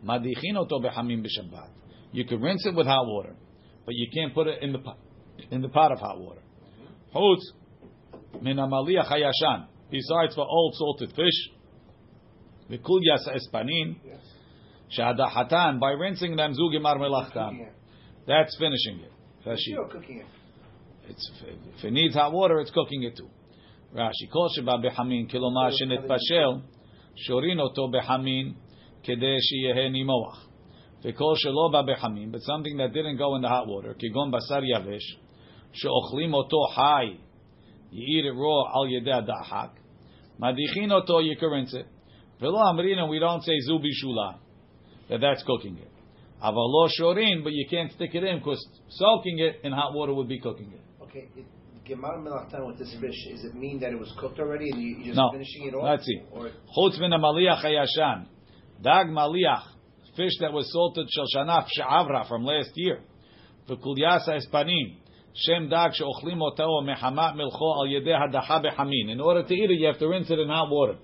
madichin oto bechamim b'Shabbat. You could rinse it with hot water, but you can't put it in the pot, in the pot of hot water. Chutz min hayashan. Besides for old salted fish, v'kul yasa espanin, Yes. shadachatan, by rinsing them zugimar melachtam. That's finishing it. Rashi. Cooking it. It's, if it needs hot water, it's cooking it too. Rashi. Kol sheba behamin kilomar shenet bashel, shorin oto behamin kede sheyehe nimoach. V'kol shelo ba behamin, but something that didn't go in the hot water, kigon basar yavesh, sheochlim oto hai, you eat it raw al yedeh da'hak. Madichin oto, you can rinse it. V'lo amrina, we don't say zubi shula, that that's cooking it. Avalo shorin, but you can't stick it in because soaking it in hot water would be cooking it. Okay. Gemar melachtan with this fish. Does it mean that it was cooked already and you, you're just No. finishing it off? Let's see. Or Chutz min maliach hayashan, dag maliach, fish that was salted shel shanaf she'avra from last year. V'kulyasa espanim, shem dag she'ochlim otao mehamat milcho al yedeh hadacha behamin. In order to eat it, you have to rinse it in hot water.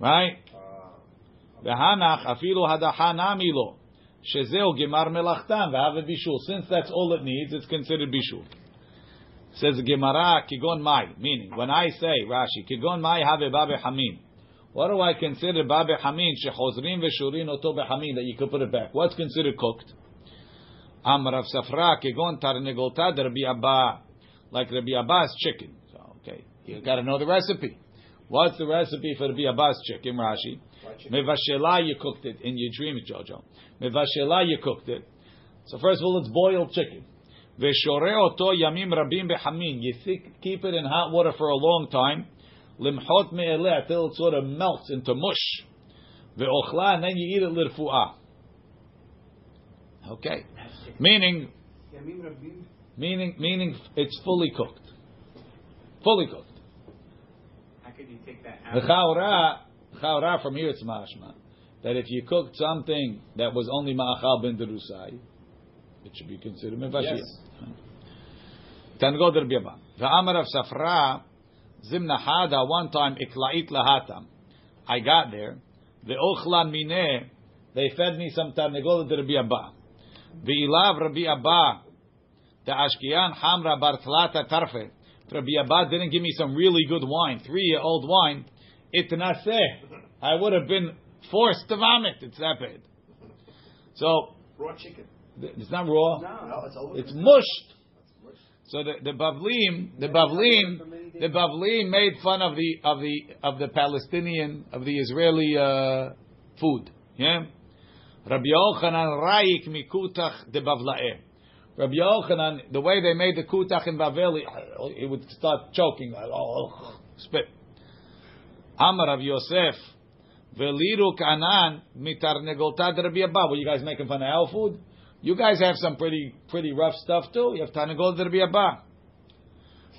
Right? Uh, V'hanach afilu hadacha nami lo. Shezeu gemar melachtam v'have bishul. Since that's all it needs, it's considered bishul. Says Gemara, kigon mai, meaning when I say Rashi, kigon mai have babe hamin. What do I consider babe hamin? Shechozrin v'shurin oto behamin that you could put it back. What's considered cooked? Amar Rav Safra, kigon tarnegolta Rabbi Abba, like Rabbi Abba's chicken. So, okay, you got to know the recipe. What's the recipe for Rabbi Abba's chicken, Rashi? Mevashela, you cooked it in your dreams, Jojo. Mevashela, you cooked it. So first of all, it's boiled chicken. Veshore oto yamim rabim behamin. You think, keep it in hot water for a long time. Limchot me'eleh till it sort of melts into mush. Ve'ochla, and then you eat it lirfu'ah. Okay. Meaning, meaning, meaning it's fully cooked. Fully cooked. How could you take that The out? chaura, chaura from here it's mashma that if you cooked something that was only ma'achal ben derusai, it should be considered mevashir. Yes. Tango der biaba. V'amar of safra zimna hada one time iklait lahatam. I got there. The ochla mineh. They fed me some tarnegol der biaba. V'ilav Rabbi Abba. The Ashkiyan Hamra Bartlata Tarfe. Rabbi Abba didn't give me some really good wine, three year old wine. Itnaseh. I would have been forced to vomit. It's that bad. So, raw chicken. it's not raw. No, it's all It's mushed. So the the Bavlim, the Bavlim, the Bavlim made fun of the of the of the Palestinian of the Israeli uh, food. Yeah, Rabbi Yochanan Raik mikutach de Bavlae. Rabbi Yochanan, the way they made the kutach in Bavel, he, he would start choking, oh, spit. Amar Rav Yosef, veliru kanan mitarnegolta de Rabbi Abba. Were you guys making fun of our food? You guys have some pretty pretty rough stuff too. You have Tanagol de Rabbi Abba.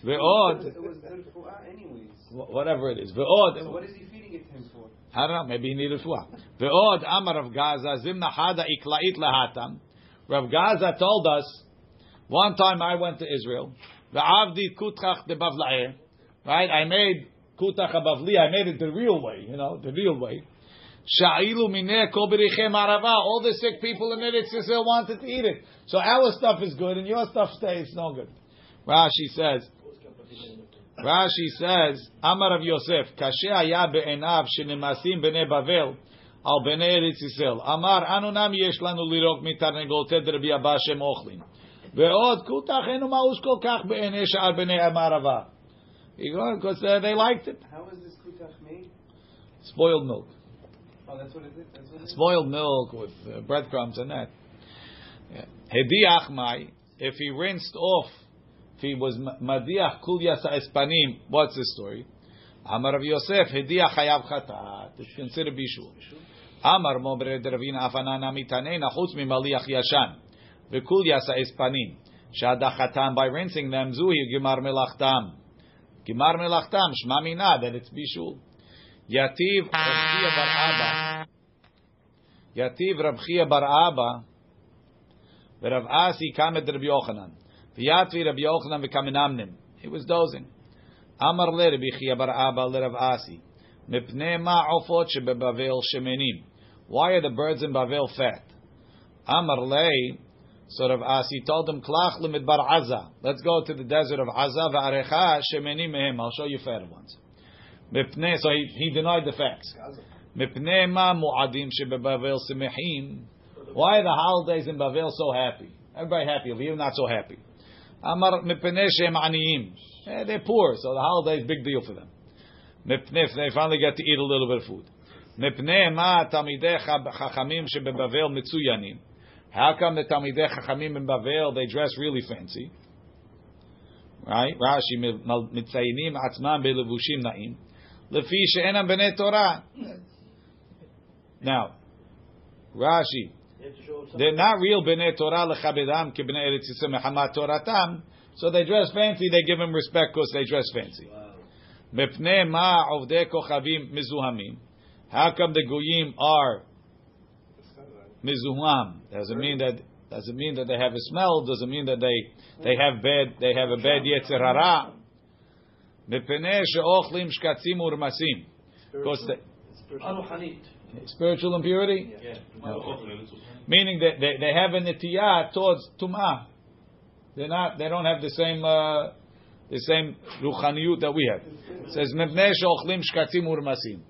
Ve'od, It was good for anyways. whatever it is. So what is he feeding it to him for? I don't know, maybe he needed fuah. Ve'od, Amar of Gaza, Zimna Hada Iklait Lahatam. Rav Gaza told us, one time I went to Israel, Ve'avdi Kutrach de Bavla'eh, right? I made Kutach Bavli, I made it the real way, you know, the real way. Sha'ilu arava. All the sick people in Eretz Yisrael wanted to eat it. So our stuff is good and your stuff stays no good. Rashi says, Rashi says, Amar of Yosef, Kashe haya be'enav shenemasim b'nei Bavel al b'nei Eretz Yisrael. Amar, anu nam yesh lanu lirok mitarnegolte de Rabbi Abba shem ochlin. Ve'od kutach enu ma'ush kol kach be'enei sha'ar b'nei Amarava. Because uh, they liked it. How is this kutach made? Spoiled milk. Oh, that's what it is. That's what it is. spoiled milk with uh, breadcrumbs and that. Hediach mai, if he rinsed off, if he was madiach kul yasa espanim, what's the story? Amar of Yosef, hediach hayav chatat, it's considered bishul. Amar mobre deravina afanana mitanena chutz mimaliach yashan, v'kul yasa espanim, shadachatan, by rinsing them, zuhi gimar melachtam. Gimar melachtam, shma mina, that it's bishul. Yativ Rabchia bar Abba. Yativ Rabchia bar Abba. Rav Asi kamed Rabbi Yochanan. V'yatvi Rabbi Yochanan v'kamenamnim. He was dozing. Amar le Rabbi Chia bar Abba le Rav Asi. Mipnei ma ofot shebebavel shemenim. Why are the birds in Bavel fat? Amar le. So Rav Asi told him, Klach lemidbar Aza. Let's go to the desert of Aza v'arecha shemenim mehem. I'll show you fat ones. Mipnei. So he, he denied the facts. Mipnei ma mu'adim shebebavel semechim. Why are the holidays in Bavel so happy? Everybody happy, you're not so happy. Amar mipnei shem aniyim. Eh, They're poor, so the holiday is a big deal for them. Mipnei, they finally get to eat a little bit of food. Mipnei ma tamidei chachamim shebebavel mitzuyanim. How come the tamidei chachamim in Bavel they dress really fancy? Right? Rashi mitzayinim atzman belevushim na'im. Lefi she'enam b'nei Torah. Now, Rashi, You have to show some- they're not real b'nei Torah lechabedam ki b'nei Eretz Yisrael mechamat Toratam. So they dress fancy. They give them respect because they dress fancy. Wow. Mepnei ma ovdei kochavim mizuhamim. How come the goyim are mizuham? Doesn't mean that doesn't mean that they have a smell. Doesn't mean that they they have bad they have a bad yetzer hara. Mepnei sheochlim shkatzim urmasim. Because the Spiritual. Aruhanit. spiritual impurity. Yeah. Meaning that they, they have a netiyah towards tumah. They're not. They don't have the same uh, the same ruchaniyut that we have. It says mebnei sheochlim shkatzim urmasim.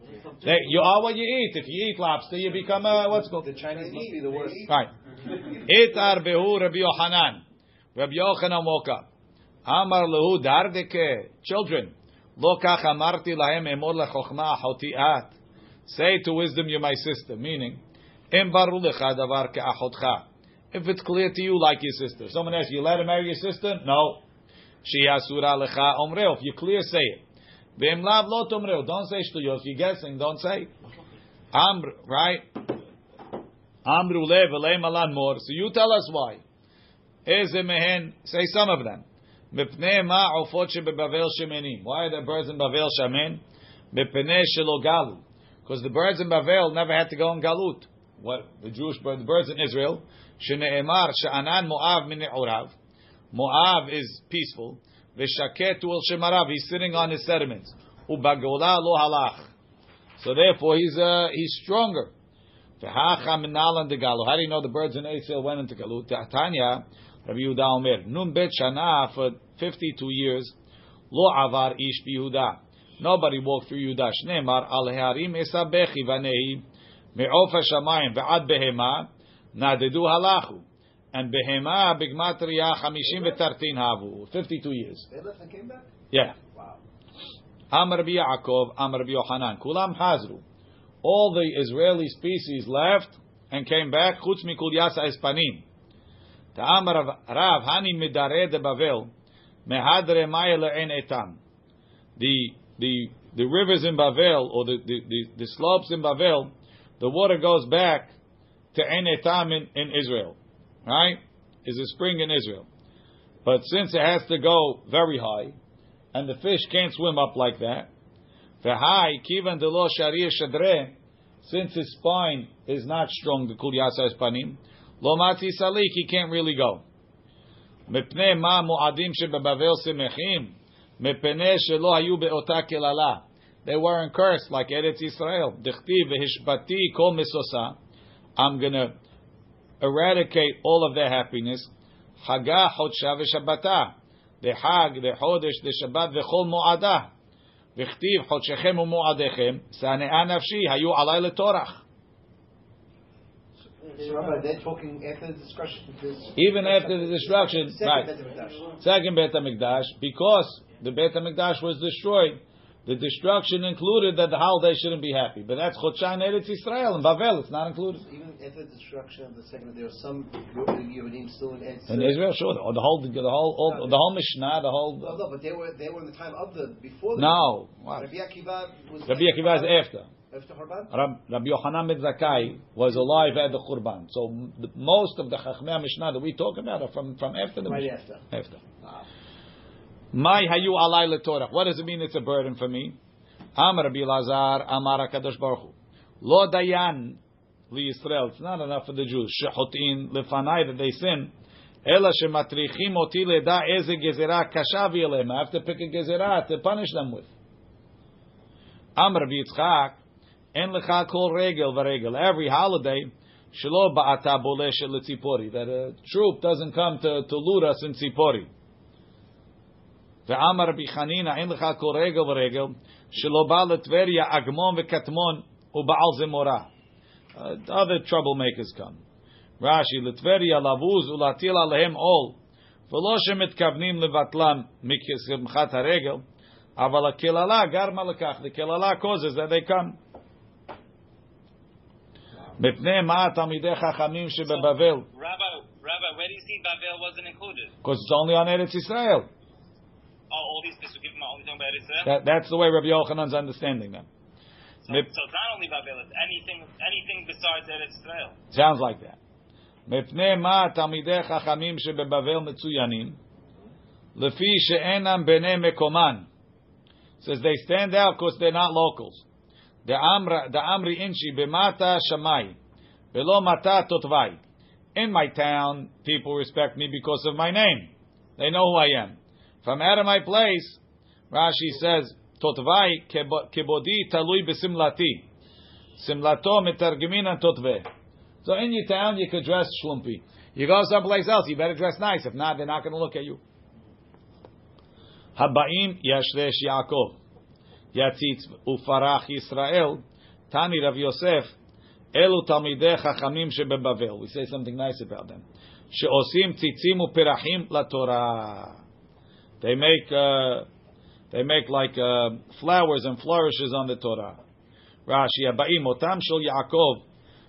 They, you are what you eat. If you eat lobster, you become a what's it called The Chinese must be the worst. right. Itar behu Rabbi Yochanan. Rabbi Yochanan woke up. Amar lehu dardeke children. Lo kach amarti lahem emor lechochma ahotiat. Say to wisdom, you're my sister. Meaning, If it's clear to you, like your sister. Someone asks you, you let her marry your sister? No. She asura lecha omreo. If you're clear, say it. Ve'em lav lo. Don't say shtuyot. If you're guessing, don't say. Amr, right? Amru le v'le malan mor. So you tell us why. Eze mehen. Say some of them. Mipnei ma ofot shebebavel shemenim. Why are the birds in Bavel? Mipnei shelo galu. Because the birds in Bavel never had to go in galut. What the Jewish bird, the birds in Israel. Shene'emar she'anan Moav min. Moav is peaceful. V'shaket ul shemarav. He's sitting on his sediments. Ubagola lo halach. So therefore, he's uh, he's stronger. How do you know the birds in Israel went into galut? Tanya, Rabbi Yehuda Omer. Nun bet shana for 52 years. Lo avar ish Yehuda. Nobody walked through Yehuda. Shneimar al hearim esabechi vanehi me'of hashamayim ve'ad behema nadedu halachu. And behema bigmatria chamishim v'tartin havu. 52 years. They left and came back? Yeah. Wow. Rabbi Yaakov, Amar Rabbi Yochanan. Kulam hazru. All the Israeli species left and came back. Chutz mikul yasa espanim. Rav- Rav Hani midare de Bavel. Mehadre maya le'en etam. The the the rivers in Bavel or the, the, the, the slopes in Bavel, the water goes back to En Etam in, in Israel. Right? Is a spring in Israel. But since it has to go very high, and the fish can't swim up like that. V'hai kivan de lo sharir shadre, since his spine is not strong, the kul yasa espanim, lo mati salik, he can't really go. Mu'adim shebebavel semechim, mepnei shelo hayu be'ota kelala They weren't cursed like Eretz Yisrael. Dichti v'hishbati kol misosa. I'm gonna eradicate all of their happiness. Chagah chodsha v'shabbatah. בחג, בחודש, בשבת, וכל מועדה. וכתיב חודשכם ומועדיכם, שנאה נפשי, היו עלי לטורח. So, Rabbi, they're talking after the destruction. This, Even after the destruction, Second right, Beit HaMikdash. second Beit HaMikdash, because the Beit HaMikdash was destroyed, the destruction included that the holiday shouldn't be happy. But that's Chodshan Eretz Israel and Bavel, it's not included. Even after the destruction of the second, there were some Yehudim still in Eretz. In Israel, sure, or the whole, the whole, all, the whole Mishnah, the whole, no, but they were they were in the time of the before. The no. What? Rabbi Akiva was. Rabbi Akiva is after. After Churban. Rab, Rabbi Yochanan ben Zakkai was alive at the Churban. So the, most of the Chachmei Mishnah that we talk about are from, from after the Right Mishnah. after. After. Ah. My hayu alay letorach. What does it mean? It's a burden for me. Amar Rabbi Lazar, Amar Hakadosh Baruch. Lo dayan liYisrael. It's not enough for the Jews. Shechotin lefanai that they sin. Ela shematrichim oti leda eze gezerah kasha v'yelem. I have to pick a gezerah to punish them with. Amr v'yitzchak en lecha kol regel v'regel. Every holiday shelo ba'ata boleshet letzipori. That a troop doesn't come to, to loot us in tzipori. ואמר רבי חנינא, אין לך כל רגל ורגל, שלא בא לטבריה אגמון וקטמון ובעל זמורה. Uh, other troublemakers come. רש"י, לטבריה לבוז ולהטיל עליהם עול, ולא שמתכוונים לבטלם משמחת הרגל, אבל הקללה גרמה לכך, the קללה causes that they come. מפני מה תלמידי חכמים שבבבל? Rabbi, Rabbi, where do you see Babel wasn't included? Because it's only on Eretz Israel. Oh, all these pesukim are only talking about Israel. That, that's the way Rabbi Yochanan's understanding them. so, Mip- so it's not only Babel; it's anything, anything besides Eretz Israel. Sounds like that. מפני מה תלמידי חכמים שבבבל מצוינים? לפי שאינם בני מקומן. Says they stand out because they're not locals. דאמרי אינשי במטה שמאי, ולא מטה תותווי. In my town, people respect me because of my name. They know who I am. If I'm out of my place, Rashi says, תותווי כבודי תלוי בסמלתי. Simlato mitargiminan totve. So in your town, you could dress shlumpy. You go someplace else, you better dress nice. If not, they're not going to look at you. Habaim yashresh Yaakov. Yatzitz ufarach Yisrael. Tani Rav Yosef. Elu talmidei chachamim shebebavel. We say something nice about them. Sheosim tzitzim uperachim laTorah. They make, uh, they make like uh, flowers and flourishes on the Torah. רש"י, הבאים, אותם של יעקב,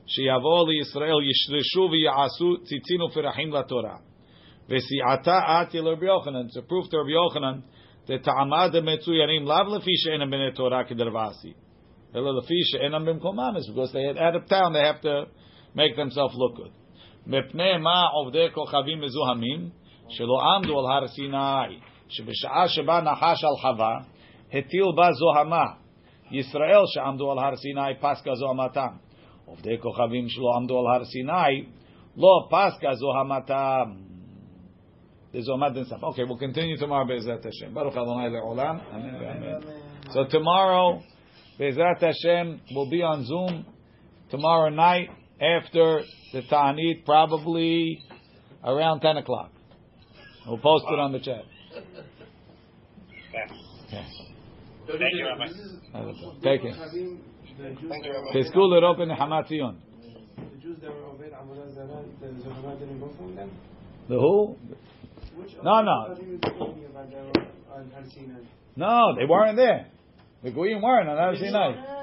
שיבואו לישראל, ישרשו ויעשו ציצין ופרחים לתורה. וסיעתה אתי לרבי יוחנן, it's a proof to רבי יוחנן, דתעמד המצוינים, לאו לפי שאינם בני תורה כדרבסי, אלא לפי שאינם במקומם, it's because they out of town, they have to make themselves look good. מפני מה עובדי כוכבים מזוהמים, שלא עמדו על הר סיני, שבשעה שבה נחש על חווה, הטיל בה זוהמה. ישראל שעמדו על הר סיני פסקה זוהמתם. עובדי כוכבים שלא עמדו על הר סיני לא פסקה זוהמתם. There's Omad and stuff. Okay, we'll continue tomorrow Be'ezrat Hashem. Baruch Adonai le'olam. Amen ve'amen. So tomorrow, Be'ezrat Hashem will be on Zoom tomorrow night after the Ta'anit, probably around 10 o'clock. We'll post it on the chat. Okay. Thank you, Rabbi. Take it. Thank you, Rabbi. Peskul L'Rop in Hamat Zion. The Jews that were obeyed Avodah Zarah, the Zohar didn't go from them? The who? Which No, no. the Kavim is talking about that were on Har Sinai? No, they weren't there. The Goyim weren't on Har Sinai.